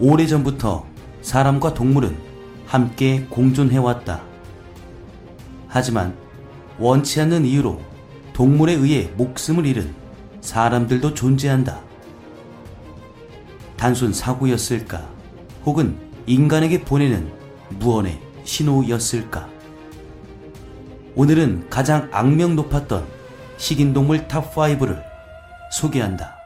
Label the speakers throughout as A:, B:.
A: 오래전부터 사람과 동물은 함께 공존해왔다. 하지만 원치 않는 이유로 동물에 의해 목숨을 잃은 사람들도 존재한다. 단순 사고였을까? 혹은 인간에게 보내는 무언의 신호였을까? 오늘은 가장 악명 높았던 식인동물 탑5를 소개한다.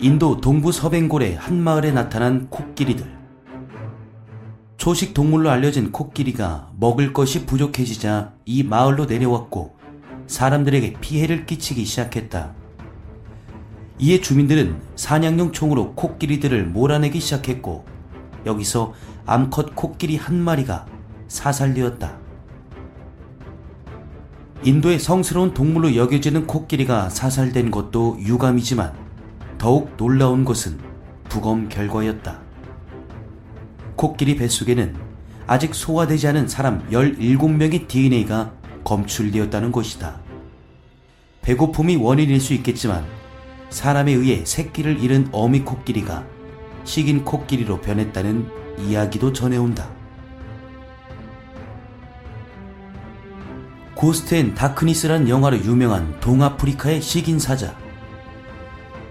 A: 인도 동부 서ben골의 한 마을에 나타난 코끼리들. 초식 동물로 알려진 코끼리가 먹을 것이 부족해지자 이 마을로 내려왔고 사람들에게 피해를 끼치기 시작했다. 이에 주민들은 사냥용 총으로 코끼리들을 몰아내기 시작했고 여기서 암컷 코끼리 한 마리가 사살되었다. 인도의 성스러운 동물로 여겨지는 코끼리가 사살된 것도 유감이지만 더욱 놀라운 것은 부검 결과였다. 코끼리 뱃속에는 아직 소화되지 않은 사람 17명의 DNA가 검출되었다는 것이다. 배고픔이 원인일 수 있겠지만 사람에 의해 새끼를 잃은 어미 코끼리가 식인 코끼리로 변했다는 이야기도 전해온다. 고스트 앤 다크니스란 영화로 유명한 동아프리카의 식인 사자.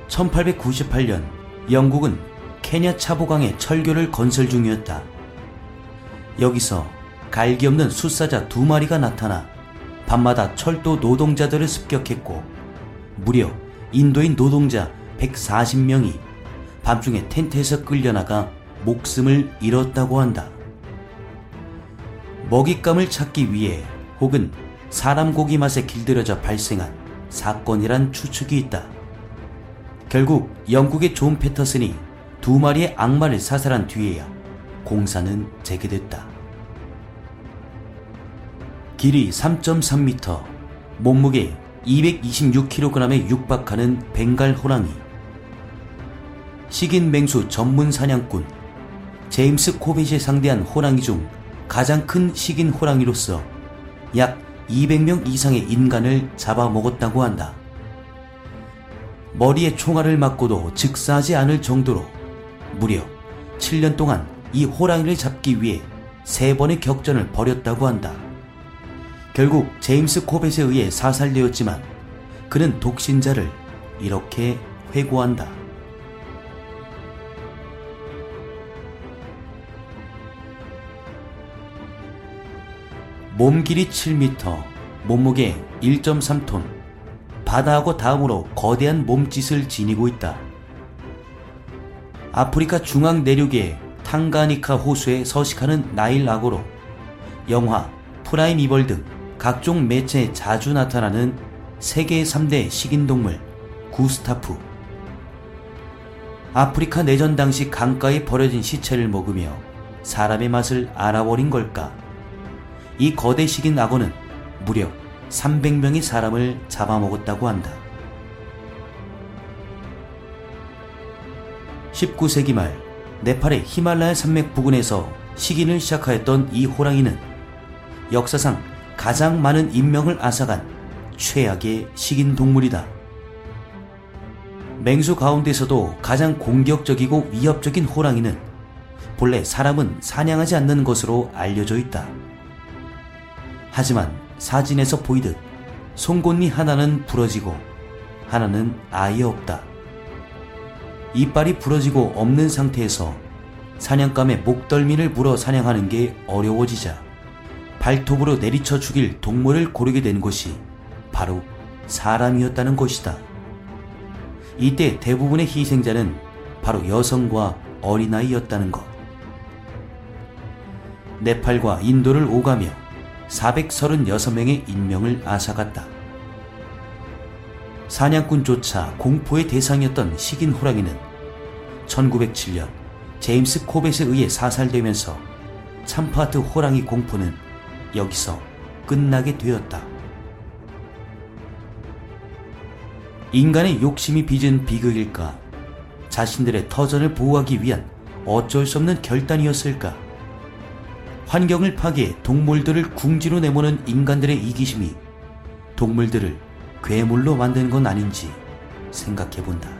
A: 1898년 영국은 케냐 차보강에 철교를 건설 중이었다. 여기서 갈기 없는 숫사자 두 마리가 나타나 밤마다 철도 노동자들을 습격했고 무려 인도인 노동자 140명이 밤중에 텐트에서 끌려나가 목숨을 잃었다고 한다. 먹잇감을 찾기 위해 혹은 사람 고기 맛에 길들여져 발생한 사건이란 추측이 있다. 결국 영국의 존 패터슨이 두 마리의 악마를 사살한 뒤에야 공사는 재개됐다. 길이 3.3m, 몸무게 226kg에 육박하는 벵갈 호랑이. 식인 맹수 전문 사냥꾼 제임스 코벳이 상대한 호랑이 중 가장 큰 식인 호랑이로서 약 200명 이상의 인간을 잡아먹었다고 한다. 머리에 총알을 맞고도 즉사하지 않을 정도로 무려 7년 동안 이 호랑이를 잡기 위해 세 번의 격전을 벌였다고 한다. 결국 제임스 코벳에 의해 사살되었지만 그는 독신자를 이렇게 회고한다. 몸 길이 7m, 몸무게 1.3톤, 바다악어 다음으로 거대한 몸집을 지니고 있다. 아프리카 중앙 내륙의 탕가니카 호수에 서식하는 나일 악어로 영화, 프라이미벌 등 각종 매체에 자주 나타나는 세계 3대 식인동물 구스타프. 아프리카 내전 당시 강가에 버려진 시체를 먹으며 사람의 맛을 알아버린 걸까? 이 거대 식인 악어는 무려 300명의 사람을 잡아먹었다고 한다. 19세기 말 네팔의 히말라야 산맥 부근에서 식인을 시작하였던 이 호랑이는 역사상 가장 많은 인명을 앗아간 최악의 식인 동물이다. 맹수 가운데서도 가장 공격적이고 위협적인 호랑이는 본래 사람은 사냥하지 않는 것으로 알려져 있다. 하지만 사진에서 보이듯 송곳니 하나는 부러지고 하나는 아예 없다. 이빨이 부러지고 없는 상태에서 사냥감의 목덜미를 물어 사냥하는 게 어려워지자 발톱으로 내리쳐 죽일 동물을 고르게 된 것이 바로 사람이었다는 것이다. 이때 대부분의 희생자는 바로 여성과 어린아이였다는 것. 네팔과 인도를 오가며 436명의 인명을 앗아갔다. 사냥꾼조차 공포의 대상이었던 식인 호랑이는 1907년 제임스 코벳에 의해 사살되면서 참파트 호랑이 공포는 여기서 끝나게 되었다. 인간의 욕심이 빚은 비극일까? 자신들의 터전을 보호하기 위한 어쩔 수 없는 결단이었을까? 환경을 파괴해 동물들을 궁지로 내모는 인간들의 이기심이 동물들을 괴물로 만든 건 아닌지 생각해 본다.